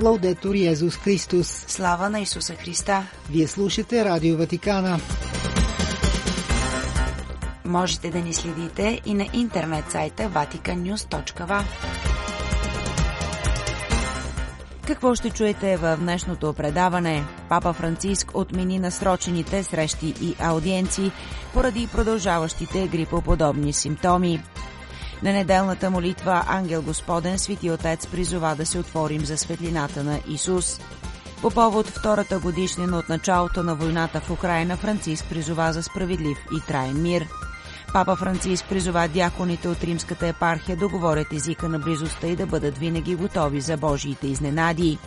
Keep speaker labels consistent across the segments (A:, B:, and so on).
A: Лаудетор Йезус Христос.
B: Слава на Исуса Христа.
A: Вие слушате Радио Ватикана.
B: Можете да ни следите и на интернет сайта vaticannews.va. Какво ще чуете в днешното предаване? Папа Франциск отмени насрочените срещи и аудиенции поради продължаващите грипоподобни симптоми. На неделната молитва Ангел Господен Свети Отец призова да се отворим за светлината на Исус. По повод втората годишнина от началото на войната в Украина Франциск призова за справедлив и траен мир. Папа Франциск призова дяконите от римската епархия да говорят езика на близостта и да бъдат винаги готови за Божиите изненади.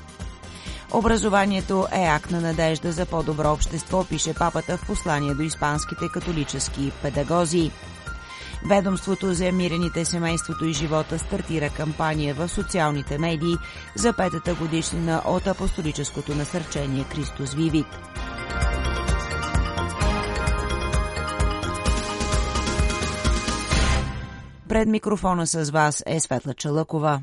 B: Образованието е акт на надежда за по-добро общество, пише папата в послание до испанските католически педагози. Ведомството за мирените семейството и живота стартира кампания в социалните медии за петата годишнина от апостолическото насърчение Кристос Вивит. Пред микрофона с вас е Светла Чалъкова.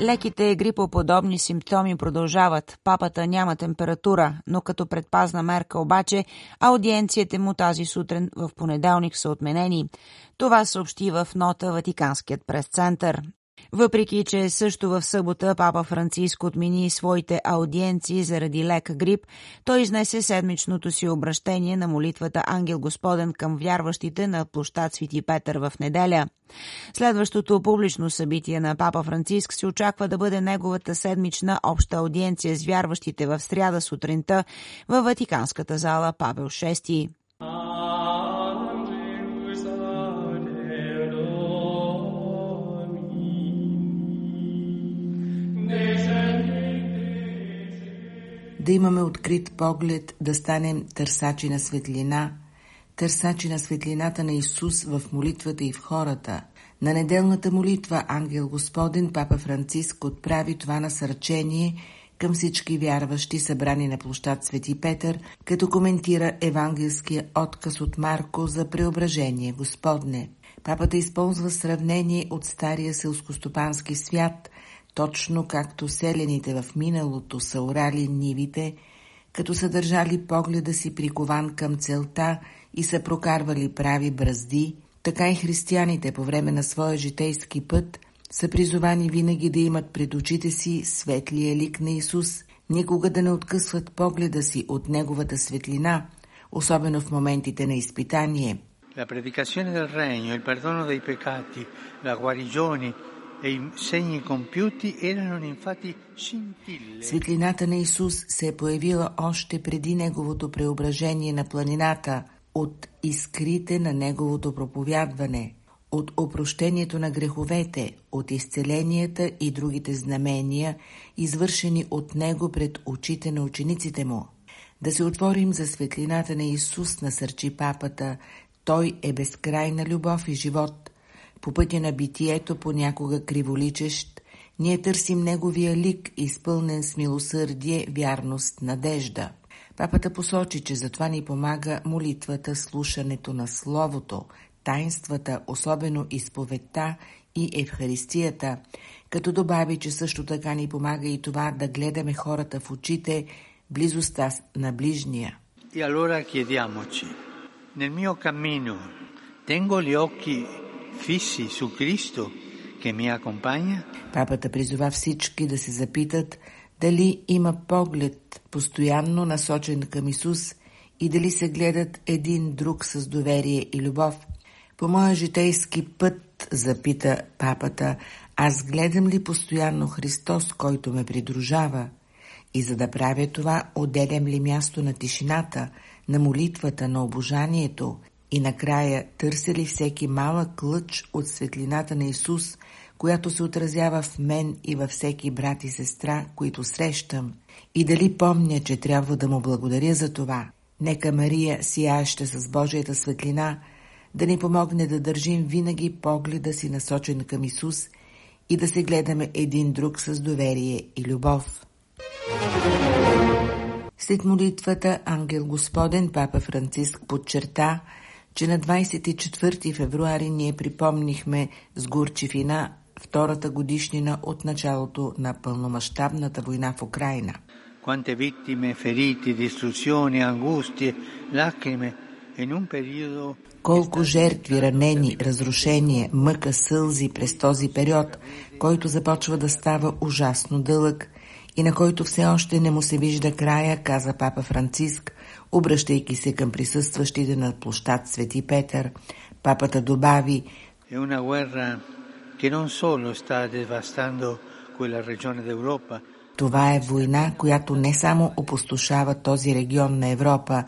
B: Леките грипоподобни симптоми продължават. Папата няма температура, но като предпазна мерка обаче аудиенцията му тази сутрин в понеделник са отменени. Това съобщи в нота Ватиканският прес-център. Въпреки, че също в събота папа Франциск отмени своите аудиенции заради лек грип, той изнесе седмичното си обращение на молитвата Ангел Господен към вярващите на площад Свети Петър в неделя. Следващото публично събитие на папа Франциск се очаква да бъде неговата седмична обща аудиенция с вярващите в сряда сутринта във Ватиканската зала Павел VI.
C: Да имаме открит поглед, да станем търсачи на светлина, търсачи на светлината на Исус в молитвата и в хората. На неделната молитва Ангел Господен Папа Франциск отправи това насърчение към всички вярващи, събрани на площад Свети Петър, като коментира евангелския отказ от Марко за преображение Господне. Папата използва сравнение от стария селскостопански свят – точно както селените в миналото са орали нивите, като са държали погледа си прикован към целта и са прокарвали прави бразди, така и християните по време на своя житейски път са призовани винаги да имат пред очите си светлия лик на Исус, никога да не откъсват погледа си от Неговата светлина, особено в моментите на изпитание.
D: La predicazione del regno, il perdono dei peccati, la guarigione
C: Светлината на Исус се е появила още преди Неговото преображение на планината от искрите на Неговото проповядване, от опрощението на греховете, от изцеленията и другите знамения, извършени от Него пред очите на учениците Му. Да се отворим за светлината на Исус, насърчи папата, Той е безкрайна любов и живот – по пътя на битието, понякога криволичещ, ние търсим неговия лик, изпълнен с милосърдие, вярност, надежда. Папата посочи, че затова ни помага молитвата, слушането на Словото, тайнствата, особено изповедта и Евхаристията, като добави, че също така ни помага и това да гледаме хората в очите, близостта на ближния.
D: И allora chiediamoci, nel mio cammino tengo gli occhi fissi su Cristo che mi accompagna?
C: Папата призова всички да се запитат дали има поглед постоянно насочен към Исус и дали се гледат един друг с доверие и любов. По моя житейски път, запита папата, аз гледам ли постоянно Христос, който ме придружава? И за да правя това, отделям ли място на тишината, на молитвата, на обожанието и накрая търся ли всеки малък лъч от светлината на Исус, която се отразява в мен и във всеки брат и сестра, които срещам, и дали помня, че трябва да му благодаря за това. Нека Мария, сияеща с Божията светлина, да ни помогне да държим винаги погледа си насочен към Исус и да се гледаме един друг с доверие и любов. След молитвата Ангел Господен Папа Франциск подчерта, че на 24 февруари ние припомнихме с горчивина втората годишнина от началото на пълномащабната война в Украина.
D: Quante vittime, feriti, distruzioni, angustie, lacrime in un periodo
C: колко жертви, ранени, разрушение, мъка, сълзи през този период, който започва да става ужасно дълъг и на който все още не му се вижда края, каза папа Франциск, обръщайки се към присъстващите на площад Свети Петър. Папата добави
D: È una guerra che non solo sta devastando quella regione d'Europa,
C: това е война, която не само опустошава този регион на Европа,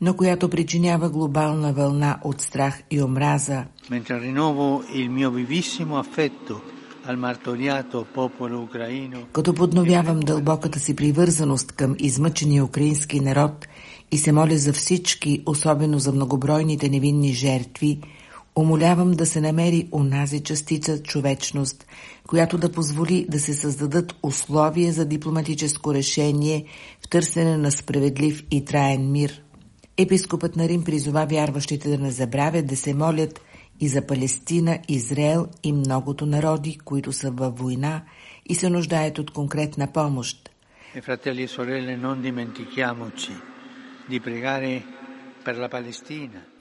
C: но която причинява глобална вълна от страх и омраза. Като подновявам дълбоката си привързаност към измъчения украински народ и се моля за всички, особено за многобройните невинни жертви, умолявам да се намери онази частица човечност, която да позволи да се създадат условия за дипломатическо решение в търсене на справедлив и траен мир. Епископът на Рим призова вярващите да не забравят да се молят и за Палестина, Израел и многото народи, които са във война и се нуждаят от конкретна помощ.
D: fratelli e sorelle non dimentichiamoci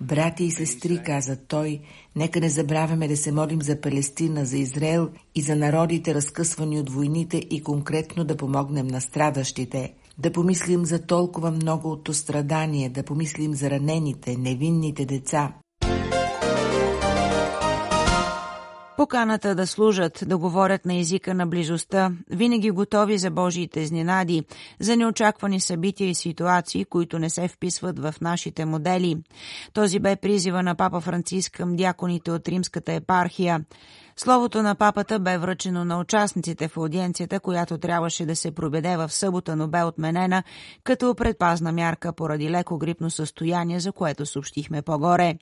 C: Брати и сестри, каза той, нека не забравяме да се молим за Палестина, за Израел и за народите, разкъсвани от войните и конкретно да помогнем на страдащите. Да помислим за толкова много от страдание, да помислим за ранените, невинните деца.
B: Поканата да служат, да говорят на езика на близостта, винаги готови за Божиите изненади, за неочаквани събития и ситуации, които не се вписват в нашите модели. Този бе призива на папа Франциск към дяконите от римската епархия. Словото на папата бе връчено на участниците в аудиенцията, която трябваше да се проведе в събота, но бе отменена като предпазна мярка поради леко грипно състояние, за което съобщихме по-горе.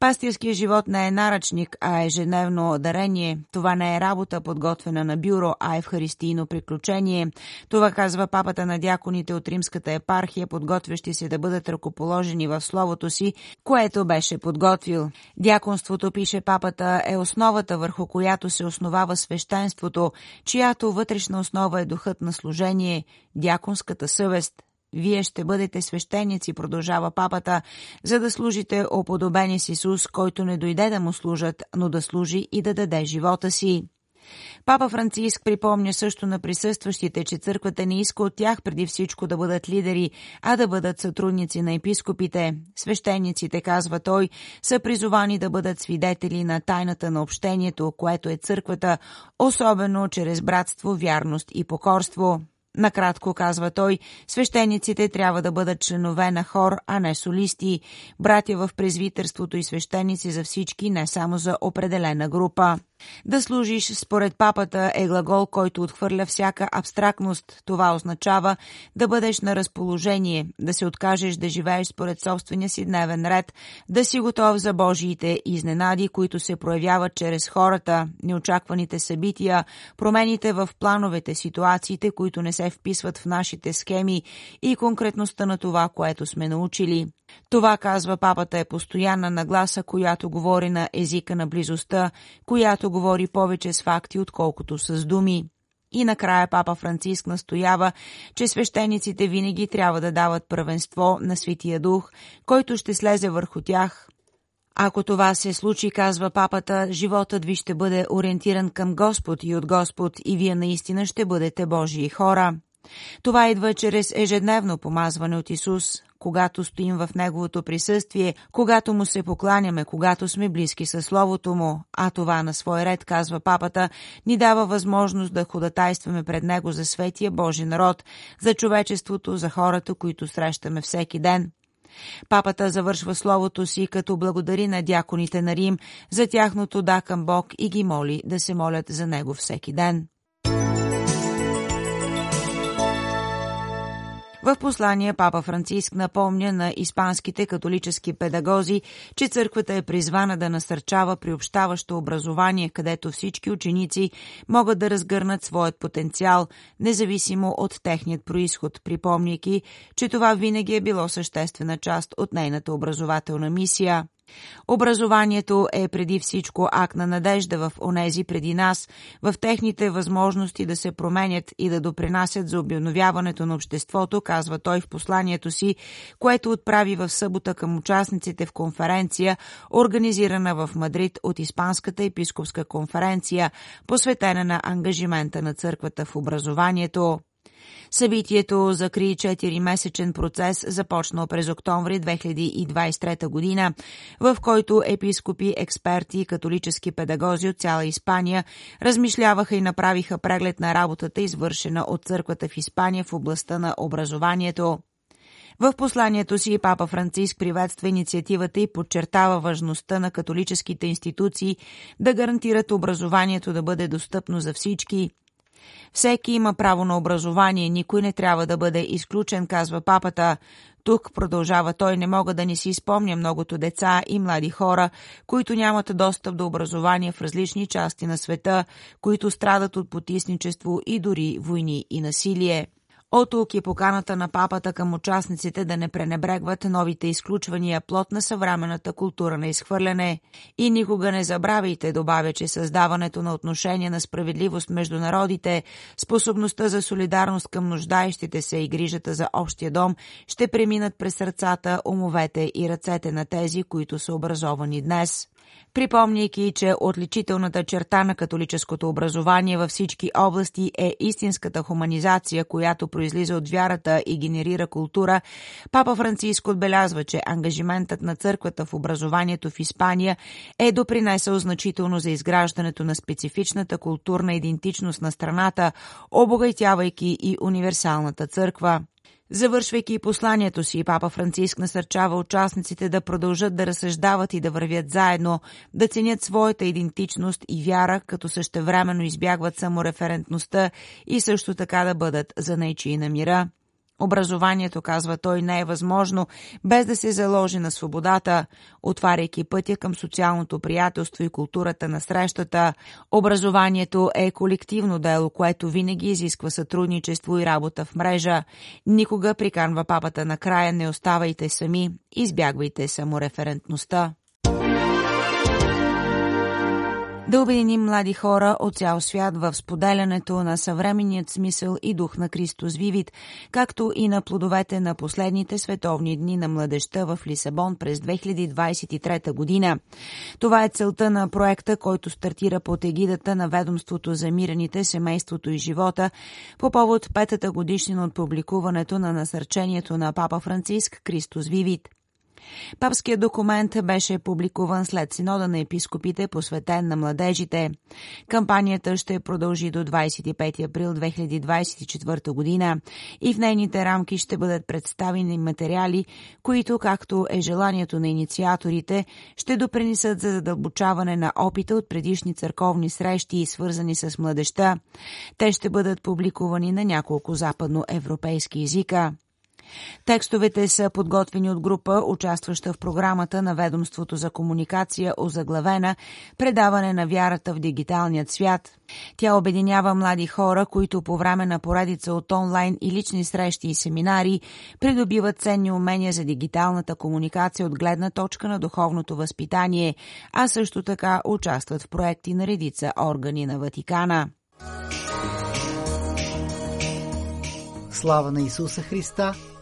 B: Пастирският живот не е наръчник, а е ежедневно дарение. Това не е работа подготвена на бюро, а евхаристийно приключение. Това казва папата на дяконите от римската епархия, подготвящи се да бъдат ръкоположени в словото си, което беше подготвил. Дяконството, пише папата, е основата върху която се основава свещенството, чиято вътрешна основа е духът на служение, дяконската съвест, вие ще бъдете свещеници, продължава папата, за да служите оподобени с Исус, който не дойде да му служат, но да служи и да даде живота си. Папа Франциск припомня също на присъстващите, че църквата не иска от тях преди всичко да бъдат лидери, а да бъдат сътрудници на епископите. Свещениците, казва той, са призовани да бъдат свидетели на тайната на общението, което е църквата, особено чрез братство, вярност и покорство. Накратко казва той, свещениците трябва да бъдат членове на хор, а не солисти, братя в презвитърството и свещеници за всички, не само за определена група. Да служиш според папата е глагол, който отхвърля всяка абстрактност. Това означава да бъдеш на разположение, да се откажеш да живееш според собствения си дневен ред, да си готов за Божиите изненади, които се проявяват чрез хората, неочакваните събития, промените в плановете, ситуациите, които не се вписват в нашите схеми и конкретността на това, което сме научили. Това, казва папата, е постоянна нагласа, която говори на езика на близостта, която говори повече с факти, отколкото с думи. И накрая папа Франциск настоява, че свещениците винаги трябва да дават първенство на Светия Дух, който ще слезе върху тях. Ако това се случи, казва папата, животът ви ще бъде ориентиран към Господ и от Господ и вие наистина ще бъдете Божии хора. Това идва чрез ежедневно помазване от Исус, когато стоим в Неговото присъствие, когато Му се покланяме, когато сме близки със Словото Му, а това на свой ред, казва папата, ни дава възможност да ходатайстваме пред Него за светия Божи народ, за човечеството, за хората, които срещаме всеки ден. Папата завършва словото си, като благодари на дяконите на Рим за тяхното да към Бог и ги моли да се молят за него всеки ден. В послание папа Франциск напомня на испанските католически педагози, че църквата е призвана да насърчава приобщаващо образование, където всички ученици могат да разгърнат своят потенциал, независимо от техният происход, припомняйки, че това винаги е било съществена част от нейната образователна мисия – Образованието е преди всичко акт на надежда в онези преди нас, в техните възможности да се променят и да допринасят за обновяването на обществото, казва той в посланието си, което отправи в събота към участниците в конференция, организирана в Мадрид от Испанската епископска конференция, посветена на ангажимента на църквата в образованието. Събитието закри 4-месечен процес, започнал през октомври 2023 година, в който епископи, експерти и католически педагози от цяла Испания размишляваха и направиха преглед на работата, извършена от църквата в Испания в областта на образованието. В посланието си папа Франциск приветства инициативата и подчертава важността на католическите институции да гарантират образованието да бъде достъпно за всички – всеки има право на образование, никой не трябва да бъде изключен, казва папата. Тук, продължава той, не мога да не си спомня многото деца и млади хора, които нямат достъп до образование в различни части на света, които страдат от потисничество и дори войни и насилие. От тук е поканата на папата към участниците да не пренебрегват новите изключвания плод на съвременната култура на изхвърляне. И никога не забравяйте, добавя, че създаването на отношения на справедливост между народите, способността за солидарност към нуждаещите се и грижата за общия дом ще преминат през сърцата, умовете и ръцете на тези, които са образовани днес припомняйки, че отличителната черта на католическото образование във всички области е истинската хуманизация, която произлиза от вярата и генерира култура, папа Франциско отбелязва, че ангажиментът на църквата в образованието в Испания е допринесъл значително за изграждането на специфичната културна идентичност на страната, обогатявайки и универсалната църква. Завършвайки посланието си, папа Франциск насърчава участниците да продължат да разсъждават и да вървят заедно, да ценят своята идентичност и вяра, като същевременно избягват самореферентността и също така да бъдат за найчи на мира. Образованието, казва той, не е възможно без да се заложи на свободата, отваряйки пътя към социалното приятелство и културата на срещата. Образованието е колективно дело, което винаги изисква сътрудничество и работа в мрежа. Никога, приканва папата накрая, не оставайте сами, избягвайте самореферентността. Да обединим млади хора от цял свят в споделянето на съвременният смисъл и дух на Кристос Вивит, както и на плодовете на последните световни дни на младеща в Лисабон през 2023 година. Това е целта на проекта, който стартира под егидата на ведомството за мирените, семейството и живота по повод петата годишнина от публикуването на насърчението на Папа Франциск Кристос Вивит. Папският документ беше публикуван след синода на епископите, посветен на младежите. Кампанията ще продължи до 25 април 2024 година и в нейните рамки ще бъдат представени материали, които, както е желанието на инициаторите, ще допринесат за задълбочаване на опита от предишни църковни срещи, свързани с младеща. Те ще бъдат публикувани на няколко западноевропейски езика. Текстовете са подготвени от група, участваща в програмата на Ведомството за комуникация озаглавена Предаване на вярата в дигиталният свят. Тя обединява млади хора, които по време на поредица от онлайн и лични срещи и семинари придобиват ценни умения за дигиталната комуникация от гледна точка на духовното възпитание, а също така участват в проекти на редица органи на Ватикана.
A: Слава на Исуса Христа!